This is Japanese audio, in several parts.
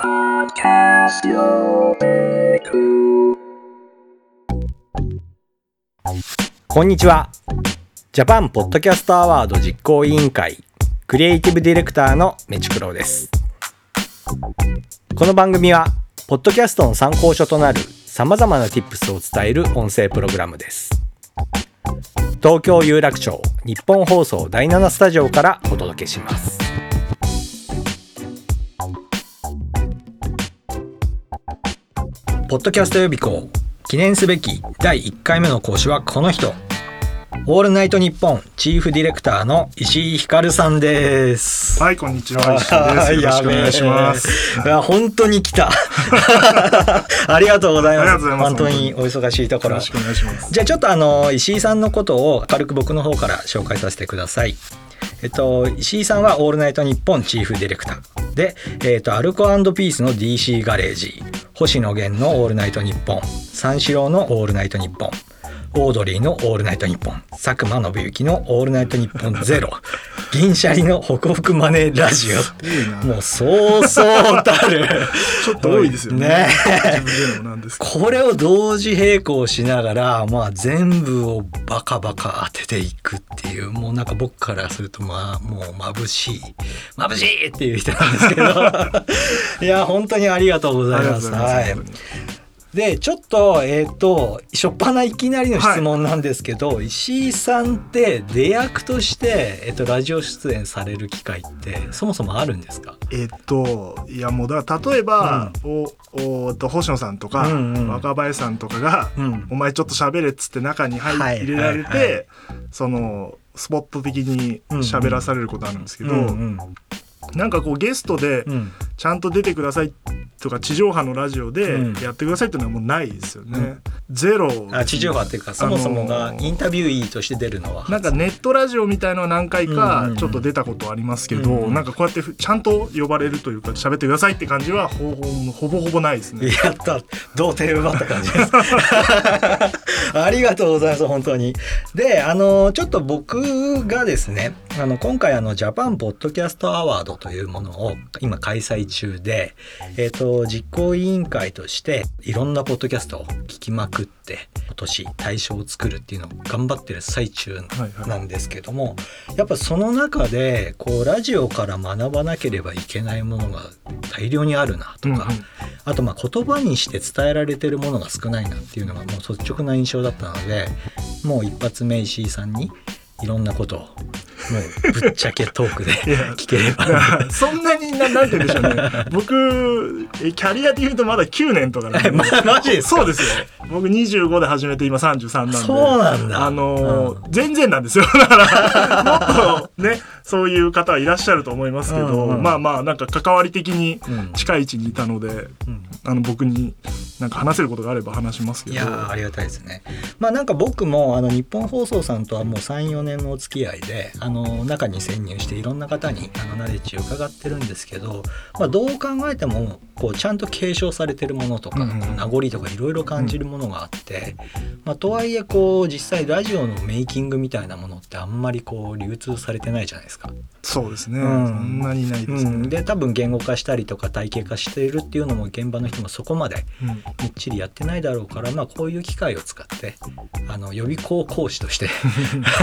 Podcast Yobiku. こんにちは。ジャパンポッドキャストアワード実行委員会クリエイティブディレクターのメチクロです。この番組はポッドキャストの参考書となる様々な tips を伝える音声プログラムです。東京有楽町日本放送第7スタジオからお届けします。ポッドキャスト予備校記念すべき第1回目の講師はこの人オールナイトニッポンチーフディレクターの石井ひかるさんです。はい、こんにちは。石井です。よろしくお願いします。いや本当に来た。ありがとうございます。ありがとうございます本当にお忙しいところよろし。くお願いします。じゃあちょっとあの石井さんのことを軽く僕の方から紹介させてください。えっと、石井さんは「オールナイトニッポン」チーフディレクター。で、えっと、アルコピースの DC ガレージ。星野源の「オールナイトニッポン」三四郎の「オールナイトニッポン」オードリーの「オールナイトニッポン」佐久間信之の「オールナイトニッポンゼロ。銀シャリの「ホクホクマネーラジオ」もうそうそうたる。ちょっと多いですよね。これを同時並行しながら、まあ、全部をバカバカ当てていくっていうもうなんか僕からするとまあもう眩しい。眩しいっていう人なんですけど。いや本当にありがとうございます。はいでちょっとえっ、と初っ端いきなりの質問なんですけど、石井さんって出役として、えっとラジオ出演される機会ってそもそもあるんですか？えっと、いやもうだから例えば、おおと星野さんとか、うんうん若林さんとかが、うん。お前ちょっと喋れっつって中に入,、はい。入れられて、はいはいそのスポット的に喋らされることあるんですけど、うんうんなんかこうゲストでうん。ちゃんと出てくださいとか地上波のラジオでうん。やってくださいっていうのはもうないですよね。ゼロ。あ地上波っていうかそもそもがあのーインタビューイーとして出るのはなんかネットラジオみたいのは何回かちょっと出たことありますけど、うんうん。なんかこうやってふちゃんと呼ばれるというか喋ってくださいって感じはほぼほぼほぼないですね。やった。童貞奪った感じです。ありがとうございます本当に。であのちょっと僕がですねあの今回あのジャパンポッドキャストアワードというものを今開催中でえっ、と実行委員会としていろんなポッドキャストを聞きまくって今年大賞を作るっていうのを頑張ってる最中なんですけども、やっぱその中でこうラジオから学ばなければいけないものが大量にあるなとか、うんうん。あとまあ言葉にして伝えられてるものが少ないなっていうのがもう率直な印象だったのでもう一発目石井さんにいろんなことをぶっちゃけトークでや聞ければ。なそんなにななんて言うんでしょうね。僕えキャリアで言うとまだ9年とかなんで。マジですか？そうですよ。僕25で始めて今33なんで。そうなんだ。あのーう全然なんですよ。だからもっとねそういう方はいらっしゃると思いますけど、うんうんまあまあなんか関わり的にうん。近い位置にいたので、うん。あの僕になんか話せることがあれば話しますけど。いやーありがたいですね。まあなんか僕もあの日本放送さんとはもう34年のお付き合いであの中に潜入していろんな方にあのナレッジを伺ってるんですけど、まあ、どう考えてもこうちゃんと継承されてるものとか、うんうん。名残とかいろいろ感じるものがあって、まあ、とはいえこう実際ラジオのメイキングみたいなものってあんまりこう流通されてないじゃないですか。そうですね、うん。そんなにないですね、うん、で多分言語化したりとか体系化しているっていうのも現場の人もそこまでうん。みっちりやってないだろうから、まあ、こういう機会を使ってあの予備校講師として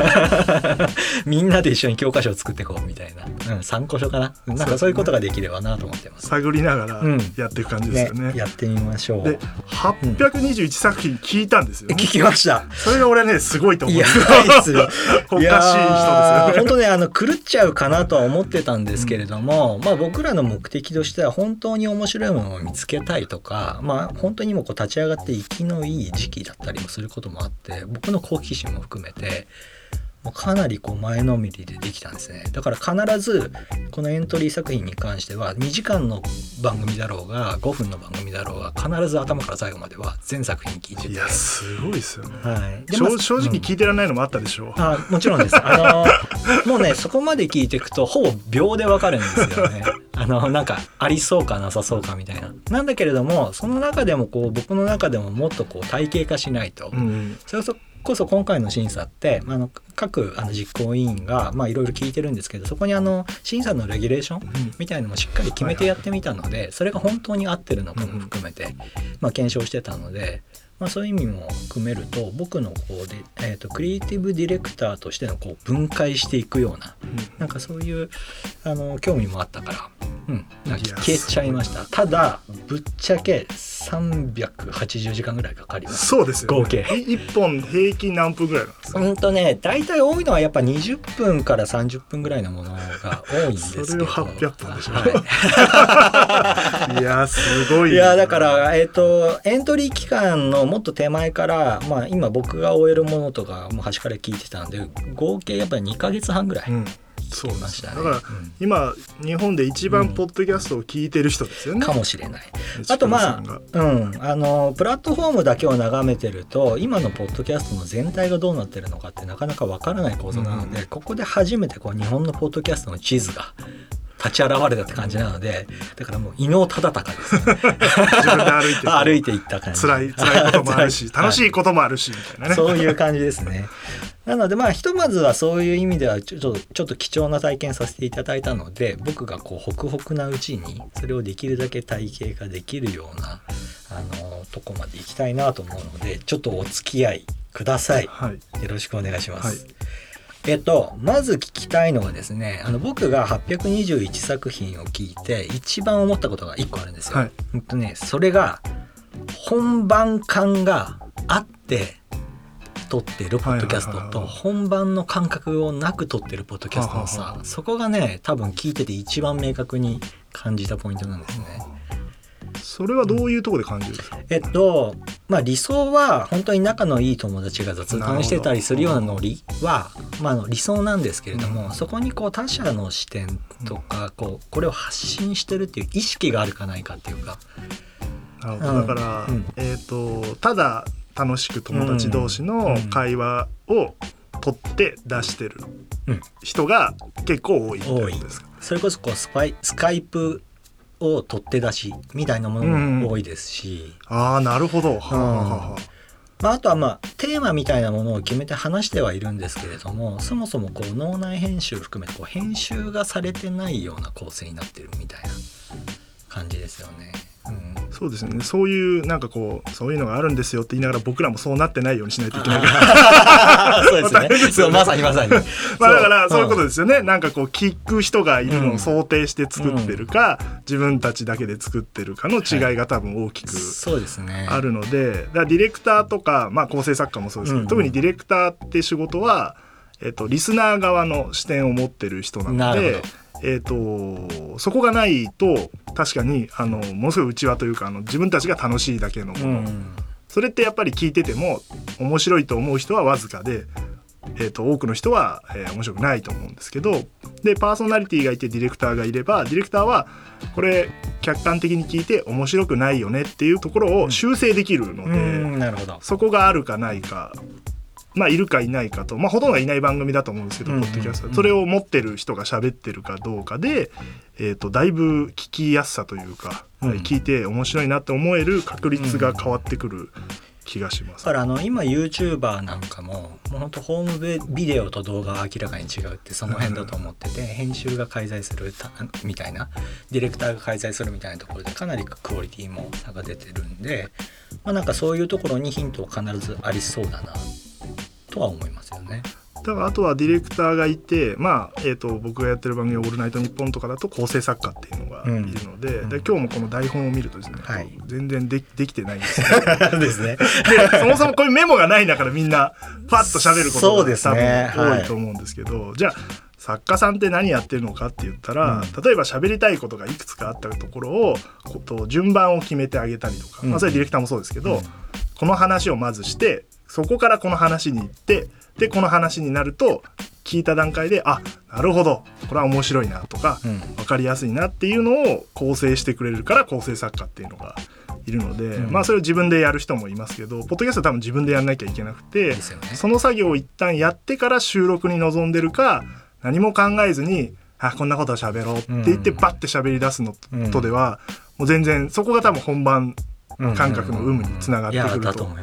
みんなで一緒に教科書を作っていこうみたいな、うん、参考書かな？なんかそういうことができればなと思ってます。探りながらうん。やっていく感じですよね。やってみましょう。で821作品聞いたんですよ、聞きました。それが俺ねすごいと思いうやんですよないですよ。おかしい人ですよね。本当ねあの狂っちゃうかなとは思ってたんですけれども、まあ僕らの目的としては本当に面白いものを見つけたいとか、まあ本当にもうこう立ち上がって生きのいい時期だったりもすることもあって、僕の好奇心も含めて。もうかなりこう前のめりでできたんですねだから必ずこのエントリー作品に関しては2時間の番組だろうが5分の番組だろうが必ず頭から最後までは全作品聞いてていやすごいですよね、はい、でまあ正正直うん聞いてられないのもあったでしょう、あもちろんです。あのもうねそこまで聞いていくとほぼ秒でわかるんですよね。あのなんかありそうかなさそうかみたいな。なんだけれどもその中でもこう僕の中でももっとこう体系化しないと。うんそれこそこそ今回の審査って、まあ、あの各あの実行委員がまあいろいろ聞いてるんですけどそこにあの審査のレギュレーションみたいなのもしっかり決めてやってみたので、それが本当に合ってるのかも含めて、まあ、検証してたので、まあ、そういう意味も含めると僕のこうで、えー、とクリエイティブディレクターとしてのこう分解していくようななんかそういうあの興味もあったから、うん、なんか消えちゃいました。ただぶっちゃけ380時間ぐらいかかります。そうですよ、ね、合計。い一本平均何分ぐらいなんですか、うんとね大体多いのはやっぱ20分から30分ぐらいのものが多いんですけど。それを800本でしょ。はい。やすごい。いやだから、えっとエントリー期間のもっと手前から、まあ、今僕が終えるものとかもう端から聞いてたんで合計やっぱり2ヶ月半ぐらいうん。そうましたね、だからうん。今日本で一番ポッドキャストを聞いてる人ですよね、かもしれない。市あとまあ、うん、あのプラットフォームだけを眺めてると今のポッドキャストの全体がどうなってるのかってなかなかわからない構造なので、うん。ここで初めてこう日本のポッドキャストの地図が立ち現れたって感じなのでだからもう伊能忠敬ですね自分で歩いて 歩いていった感じ辛い辛いこともあるし 楽しいこともあるしみたいなね、そういう感じですね。なのでまあひとまずはそういう意味ではちょちょっとちょっと貴重な体験させていただいたので僕がこうホクホクなうちにそれをできるだけ体系化できるようなあのとこまで行きたいなと思うのでちょっとお付き合いください。はいよろしくお願いします。はいえっとまず聞きたいのはですねあの僕が821作品を聞いて一番思ったことが1個あるんですよ。はいほんとねそれが本番感があって撮ってるポッドキャストと本番の感覚をなく撮ってるポッドキャストのさそこがね多分聞いてて一番明確に感じたポイントなんですね。それはどういうところで感じるんですか、えっとまあ理想は本当に仲のいい友達が雑談してたりするようなノリは、まあ、あの理想なんですけれども、うん。そこにこう他者の視点とかこうこれを発信してるっていう意識があるかないかっていうか。なるほど。うん。だから、うん。えっ、とただ楽しく友達同士の会話を取って出してるうん。人が結構多いみたいなことですか、それこそこうスパイスカイプを取って出しみたいなものも多いですし、ああなるほど、はあはあはあまあ、あとはまあテーマみたいなものを決めて話してはいるんですけれどもそもそもこう脳内編集含めてこう編集がされてないような構成になってるみたいな感じですよね。うん。そうですね。そういうなんかこうそういうのがあるんですよって言いながら僕らもそうなってないようにしないといけないから。そうですね。そうまさにまさに。まあだからそう。いうことでですよね、なんかこう聞く人がいるのうん。を想定して作ってるか、自分たちだけで作ってるかの違いが多分大きくそうですね。あるので、だからディレクターとか、まあ、構成作家もそうですけど、うん。特にディレクターって仕事は、えっと、リスナー側の視点を持ってる人なのでなるほど。えっとそこがないと確かにあのものすごい内輪というかあの自分たちが楽しいだけのもの、うん。それってやっぱり聞いてても面白いと思う人はわずかで、えー、と多くの人は、えー面白くないと思うんですけどでパーソナリティがいてディレクターがいればディレクターはこれ客観的に聞いて面白くないよねっていうところを修正できるので、うん、なるほど。そこがあるかないか。まあ、いるかいないかと、まあ、ほとんどがいない番組だと思うんですけど、うんポッドキャスト。うんそれを持ってる人が喋ってるかどうかで、えー、とだいぶ聞きやすさというか、うん。聞いて面白いなって思える確率が変わってくる気がします。だからあの今 YouTuber なんかももう本当ホームベビデオと動画は明らかに違うってその辺だと思ってて 編集が介在するたみたいなディレクターが介在するみたいなところでかなりクオリティも差が出てるんで、まあ、なんかそういうところにヒントは必ずありそうだなとは思いますよね。だからあとはディレクターがいて、まあえー、と僕がやってる番組「オールナイトニッポン」とかだと構成作家っていうのがいるので,、うん。で今日もこの台本を見るとですね、はい。全然でできてないんですよ。ですね。でそもそもこういうメモがないんだからみんなパッと喋ることが多分はい多い。と思うんですけど、じゃあ作家さんって何やってるのかって言ったら、うん。例えば喋りたいことがいくつかあったところをこと順番を決めてあげたりとか、うんまあ、それはディレクターもそうですけど、うん。この話をまずしてそこからこの話に行ってでこの話になると聞いた段階であなるほど。これは面白いなとか、うん。分かりやすいなっていうのを構成してくれるから構成作家っていうのがいるので、うん。まあそれを自分でやる人もいますけどポッドキャストは多分自分でやんなきゃいけなくてね。その作業を一旦やってから収録に臨んでるか何も考えずにあこんなことを喋ろうって言ってうん。バッて喋り出すのうんとでは、もう全然そこが多分本番感覚の有無につながってくると思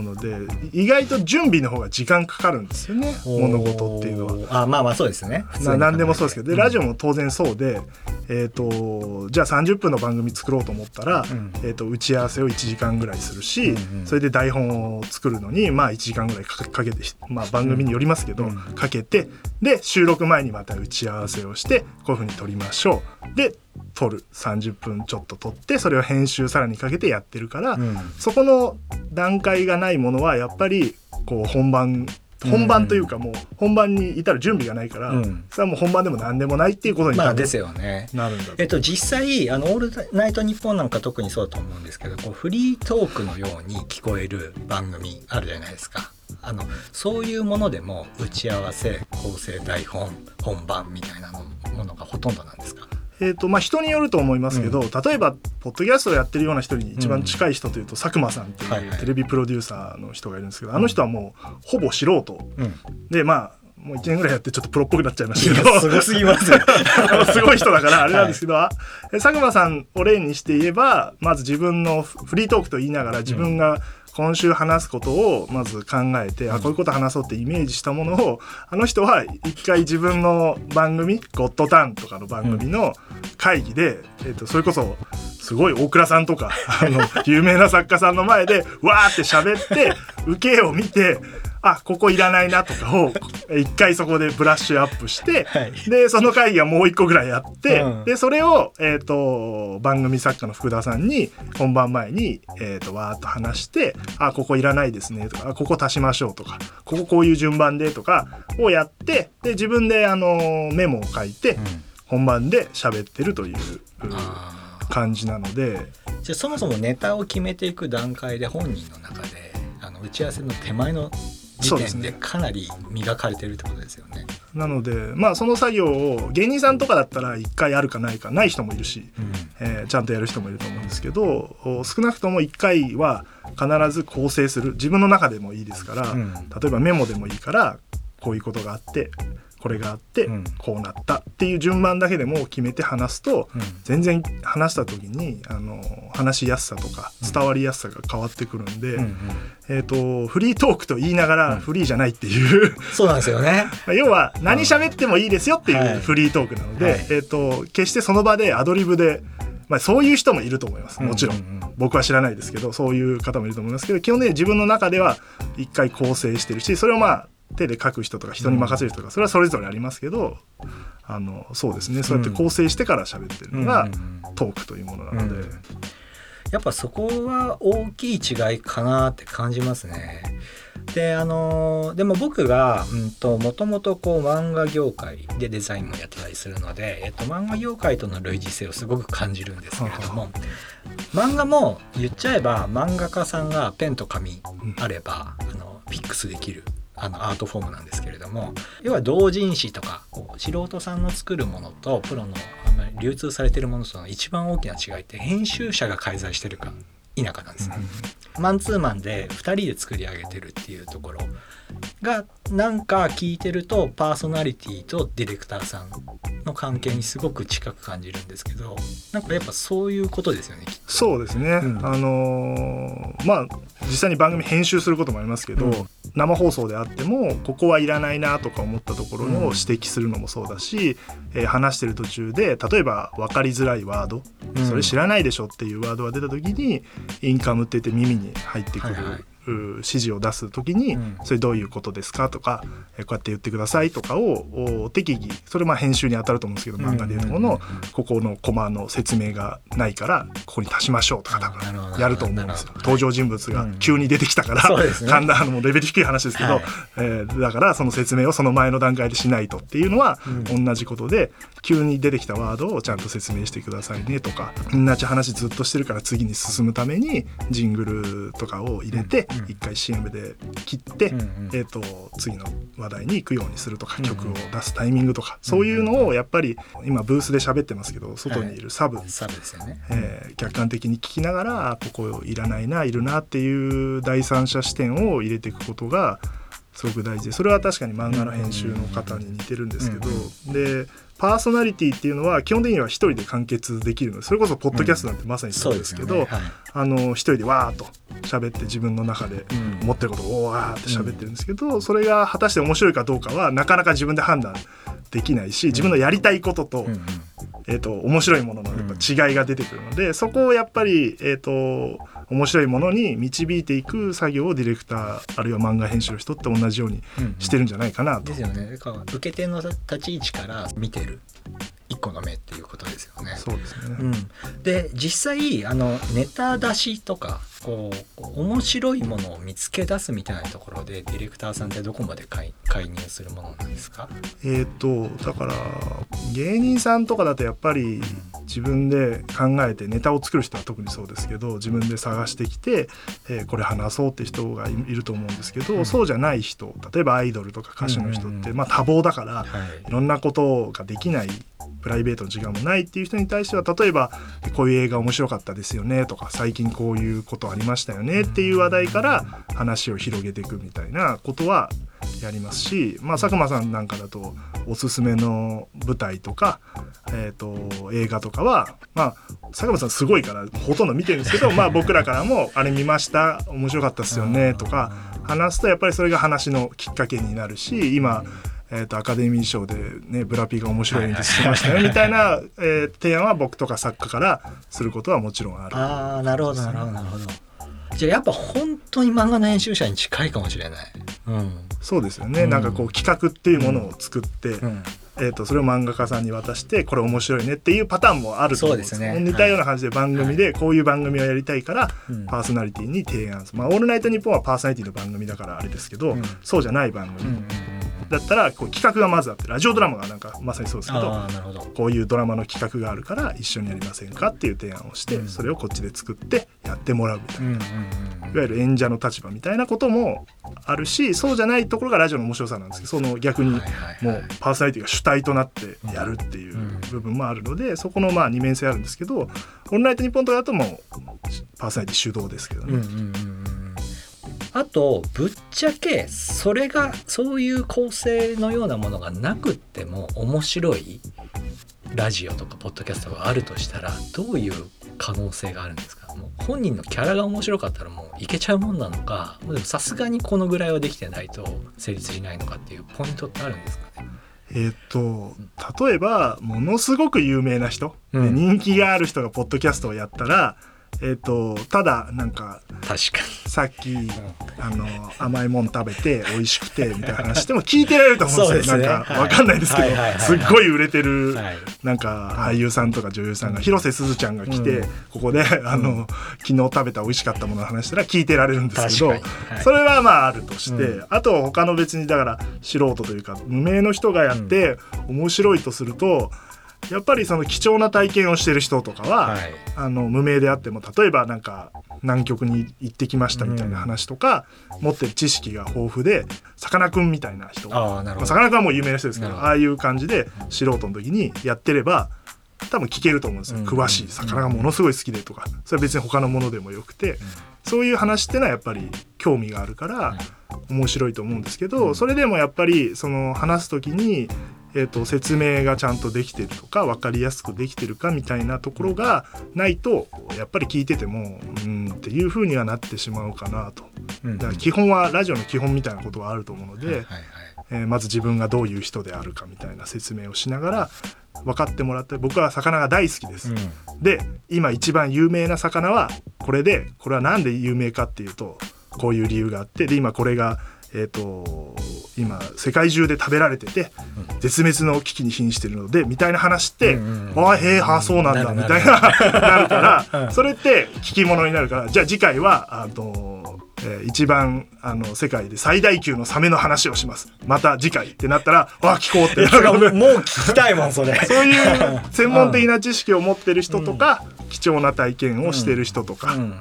うので意外と準備の方が時間かかるんですよね。物事っていうのは。あまあまあそうですね。何でもそうですけど。でラジオも当然そうで、えーと、じゃあ30分の番組作ろうと思ったら、うん、えーと、打ち合わせを1時間ぐらいするし、うんうん、それで台本を作るのにまあ1時間ぐらいかけて、まあ、番組によりますけど、うん、かけてで収録前にまた打ち合わせをしてこういうふうに撮りましょう。で撮る30分ちょっと撮ってそれを編集さらにかけてやってるから、うん、そこの段階がないものはやっぱりこう本番本番というかもう本番に至る準備がないから、うん、それはもう本番でも何でもないっていうことになる,、ですよね。なるんだえっと実際あの「オールナイトニッポン」なんか特にそうだと思うんですけどこうフリートークのように聞こえる番組あるじゃないですか。あのそういうものでも打ち合わせ構成台本本番みたいなのものがほとんどなんですか？えーとまあ、人によると思いますけど、うん、例えばポッドキャストをやってるような人に一番近い人というと、うん、佐久間さんっていうテレビプロデューサーの人がいるんですけど、はいはい、あの人はもうほぼ素人、うん、でまあもう1年ぐらいやってちょっとプロっぽくなっちゃいましたけど。すごすぎます すごい人だからあれなんですけど、はい、佐久間さんを例にして言えばまず自分のフリートークと言いながら自分が、今週話すことをまず考えて、あこういうこと話そうってイメージしたものをあの人は一回自分の番組「ゴッドタン」とかの番組の会議で、えー、とそれこそすごい大倉さんとかあの 有名な作家さんの前でわーって喋って受けを見てあここいらないなとかを 一回そこでブラッシュアップして、はい、でその会議はもう一個ぐらいやって、うん、でそれを、えーと、番組作家の福田さんに本番前に、えーと、わーっと話してあここいらないですねとかここ足しましょうとかこここういう順番でとかをやってで自分であのメモを書いて、うん、本番で喋ってるという。感じなので。じゃあそもそもネタを決めていく段階で本人の中であの打ち合わせの手前の時点でかなり磨かれてるってことですよね。なのでまあその作業を芸人さんとかだったら1回あるかないかない人もいるし、うん、えー、ちゃんとやる人もいると思うんですけど少なくとも1回は必ず構成する。自分の中でもいいですから、うん、例えばメモでもいいからこういうことがあってこれがあって、こうなったっていう順番だけでも決めて話すと、全然話した時にあの話しやすさとか伝わりやすさが変わってくるんで、えーと、フリートークと言いながらフリーじゃないっていう、そうなんですよね。要は何喋ってもいいですよっていうフリートークなので、はい、えーと、決してその場でアドリブでまあ、そういう人もいると思います。もちろん,、僕は知らないですけどそういう方もいると思いますけど基本的に自分の中では一回構成してるしそれをまあ手で書く人とか人に任せる人とかそれはそれぞれありますけどあのそうですね。そうやって構成してから喋ってるのがトークというものなので。やっぱそこは大きい違いかなって感じますね。であのでも僕がもともとこう漫画業界でデザインもやってたりするので、えっと、漫画業界との類似性をすごく感じるんですけれども漫画も言っちゃえば漫画家さんがペンと紙あれば、あのフィックスできるあのアートフォームなんですけれども要は同人誌とかこう素人さんの作るものとプロの流通されてるものとの一番大きな違いって編集者が介在してるか否かなんですね。マンツーマンで2人で作り上げてるっていうところがなんか聞いてるとパーソナリティとディレクターさんの関係にすごく近く感じるんですけどなんかやっぱそういうことですよねそうですね、うん、あのー、まあ実際に番組編集することもありますけど、うん、生放送であってもここはいらないなとか思ったところを指摘するのもそうだし、うん、えー、話してる途中で例えば分かりづらいワード、それ知らないでしょっていうワードが出た時にインカムって言って耳に入ってくる。はいはい指示を出す時に、それどういうことですかとか、えこうやって言ってくださいとかを適宜それまあ編集に当たると思うんですけど漫画でいうところのここのコマの説明がないからここに足しましょうとか多分やると思うんですよ。登場人物が急に出てきたから、だんだんもレベル低い話ですけど、えだからその説明をその前の段階でしないとっていうのは同じことで急に出てきたワードをちゃんと説明してくださいねとか同じ話ずっとしてるから次に進むためにジングルとかを入れて一回 CM で切って、うんうん、えーと、次の話題に行くようにするとか、曲を出すタイミングとか、そういうのをやっぱり今ブースで喋ってますけど外にいるサブ,、サブですよね、えー、客観的に聞きながらここいらないないるなっていう第三者視点を入れていくことがすごく大事でそれは確かに漫画の編集の方に似てるんですけど、でパーソナリティっていうのは基本的には一人で完結できるのでそれこそポッドキャストなんてまさにそうですけど、うんそうですよね。あの一人でわーっと喋って自分の中でうん思ってることをわーって喋ってるんですけど、それが果たして面白いかどうかはなかなか自分で判断できないし自分のやりたいことと,、えー、と面白いもののやっぱ違いが出てくるので、そこをやっぱり、えー、と面白いものに導いていく作業をディレクターあるいは漫画編集の人って同じようにうんうんしてるんじゃないかなと。ですよね受け手の立ち位置から見てる一個の目っていうことですよね。そうですね、うん、で実際あのネタ出しとかこう面白いものを見つけ出すみたいなところでディレクターさんってどこまで介介入するものなんですか？えっ、とだから芸人さんとかだとやっぱり自分で考えてネタを作る人は特にそうですけど自分で探してきて、えーこれ話そうって人がいいると思うんですけど、うん。そうじゃない人例えばアイドルとか歌手の人って、うんうんうん。まあ多忙だから、はい。いろんなことができないプライベートの時間もないっていう人に対しては例えばこういう映画面白かったですよねとか最近こういうことありましたよねっていう話題から話を広げていくみたいなことはやりますし、まあ、佐久間さんなんかだとおすすめの舞台とか、えー、と映画とかは、まあ、佐久間さんすごいからほとんど見てるんですけど、まあ、僕らからも「あれ見ました面白かったですよね」とか話すとやっぱりそれが話のきっかけになるし今えー、とアカデミー賞で、ね、ブラピが面白い演説してましたよ みたいな、えー提案は僕とか作家からすることはもちろんある。ああなるほどなるほどなるほど。じゃあやっぱ本当に漫画の編集者に近いかもしれない。うん。そうですよね、うん。なんかこう企画っていうものを作って、うん。えー、とそれを漫画家さんに渡してこれ面白いねっていうパターンもあると思うんですそうですね。似たような感じで番組でこういう番組をやりたいから、うん。パーソナリティに提案する。まあ「オールナイトニッポン」はパーソナリティの番組だからあれですけど、うん。そうじゃない番組。うんだったらこう企画がまずあってラジオドラマがなんかまさにそうですけどこういうドラマの企画があるから一緒にやりませんかっていう提案をして、うん。それをこっちで作ってやってもらうみたいな。うんうんうんいわゆる演者の立場みたいなこともあるしそうじゃないところがラジオの面白さなんですけどその逆にもうパーソナリティが主体となってやるっていう部分もあるのでそこのまあ二面性あるんですけど「オンライトニッポン」とかだともうパーソナリティ主導ですけどね。うんうんうんうんあとぶっちゃけそれがそういう構成のようなものがなくっても面白いラジオとかポッドキャストがあるとしたらどういう可能性があるんですか？もう本人のキャラが面白かったらもういけちゃうもんなのか？でもさすがにこのぐらいはできてないと成立しないのかっていうポイントってあるんですかね？えーっと例えばものすごく有名な人、うん。で人気がある人がポッドキャストをやったら、えーっとただなんか確かさっきあの甘いもん食べて美味しくてみたいな話しても聞いてられると思うんですよ。ね。なんかわかんないですけど、はいはいはいはい。すっごい売れてる、に、はい、なんか俳優さんとか女優さんが広瀬すずちゃんが来て、うん。ここであの昨日食べた美味しかったものの話したら聞いてられるんですけど、はい。それはまああるとして、うん。あと他の別にだから素人というか無名の人がやって面白いとするとやっぱりその貴重な体験をしてる人とかは、はい。あの無名であっても例えばなんか南極に行ってきましたみたいな話とか、持ってる知識が豊富でさかなクンみたいな人。まあ、さかなクンはもう有名な人ですけどああいう感じで素人の時にやってれば多分聞けると思うんですよ、うん。詳しい。魚がものすごい好きでとか。それは別に他のものでもよくて、そういう話ってのはやっぱり興味があるから面白いと思うんですけど、それでもやっぱりその話す時に、えー、と説明がちゃんとできてるとか分かりやすくできてるかみたいなところがないとやっぱり聞いててもうんっていう風にはなってしまうかなと。うんだから基本はラジオの基本みたいなことはあると思うので、はいはいえーまず自分がどういう人であるかみたいな説明をしながら分かってもらって僕は魚が大好きです。はいで今一番有名な魚はこれでこれは何で有名かっていうとこういう理由があってで今これがえっ、と今世界中で食べられてて絶滅の危機に瀕してるのでみたいな話って、うんうんうんああへえはあそうなんだみたいななるから、うん。それって聞き物になるからじゃあ次回はあの、えー一番あの世界で最大級のサメの話をします。また次回ってなったらあ聞こうって。なるもう聞きたいもんそれ。そういう 専門的な知識を持ってる人とか、貴重な体験をしてる人とか、うん。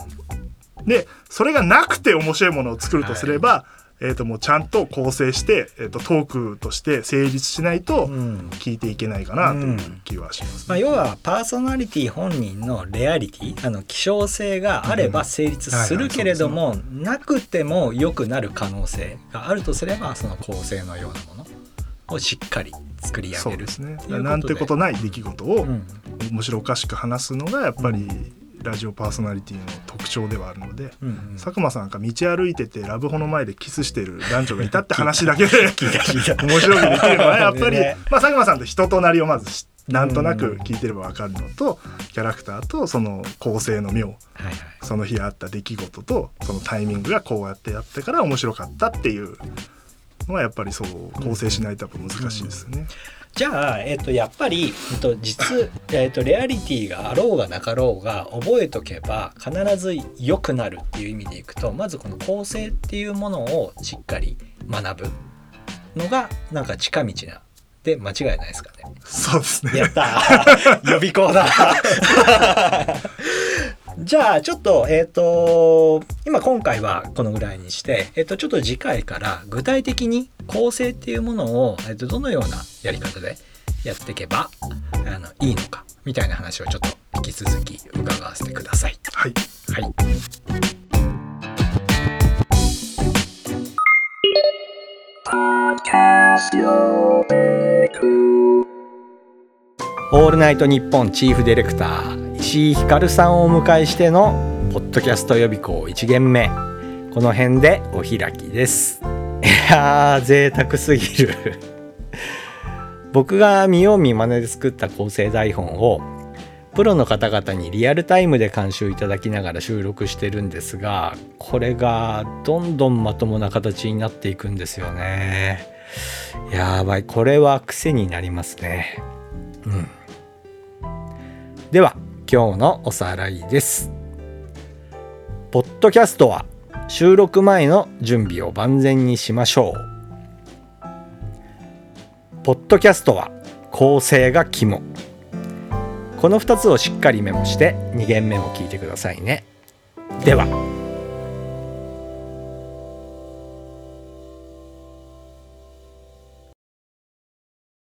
でそれがなくて面白いものを作るとすれば、えー、ともうちゃんと構成して、えー、とトークとして成立しないとうん。聞いていけないかなという気はします、まあ、要はパーソナリティ本人のレアリティあの希少性があれば成立するけれども、なくても良くなる可能性があるとすればその構成のようなものをしっかり作り上げるそうですね。なんてことない出来事をうん。面白おかしく話すのがやっぱりラジオパーソナリティの特徴ではあるので、うんうん。佐久間さんが道歩いててラブホの前でキスしてる男女がいたって話だけで 面白くできればねやっぱり、ね。まあ、佐久間さんと人となりをまずしなんとなく聞いてれば分かるのとキャラクターとその構成の妙はいはい。その日あった出来事とそのタイミングがこうやってやってから面白かったっていうのはやっぱりそう構成しないとやっぱ難しいですよね。じゃあ、えっと、やっぱり、えっと、実、えっと、レアリティがあろうがなかろうが覚えとけば必ず良くなるっていう意味でいくとまずこの構成っていうものをしっかり学ぶのがなんか近道なで間違いないですかね。そうですね。やったー。予備校だじゃあちょっとえっ、と今今回はこのぐらいにして、えっとちょっと次回から具体的に構成っていうものを、えっとどのようなやり方でやっていけばあのいいのかみたいな話をちょっと引き続き伺わせてください。はい。はいオールナイトニッポンチーフディレクター石井ひかるさんをお迎えしてのポッドキャスト予備校1限目この辺でお開きです。いやー贅沢すぎる。僕が見よう見まねで作った構成台本をプロの方々にリアルタイムで監修いただきながら収録してるんですがこれがどんどんまともな形になっていくんですよね。やばいこれは癖になりますね。うん。では今日のおさらいです。ポッドキャストは収録前の準備を万全にしましょう。ポッドキャストは構成が肝。この2つをしっかりメモして2限目も聞いてくださいね。では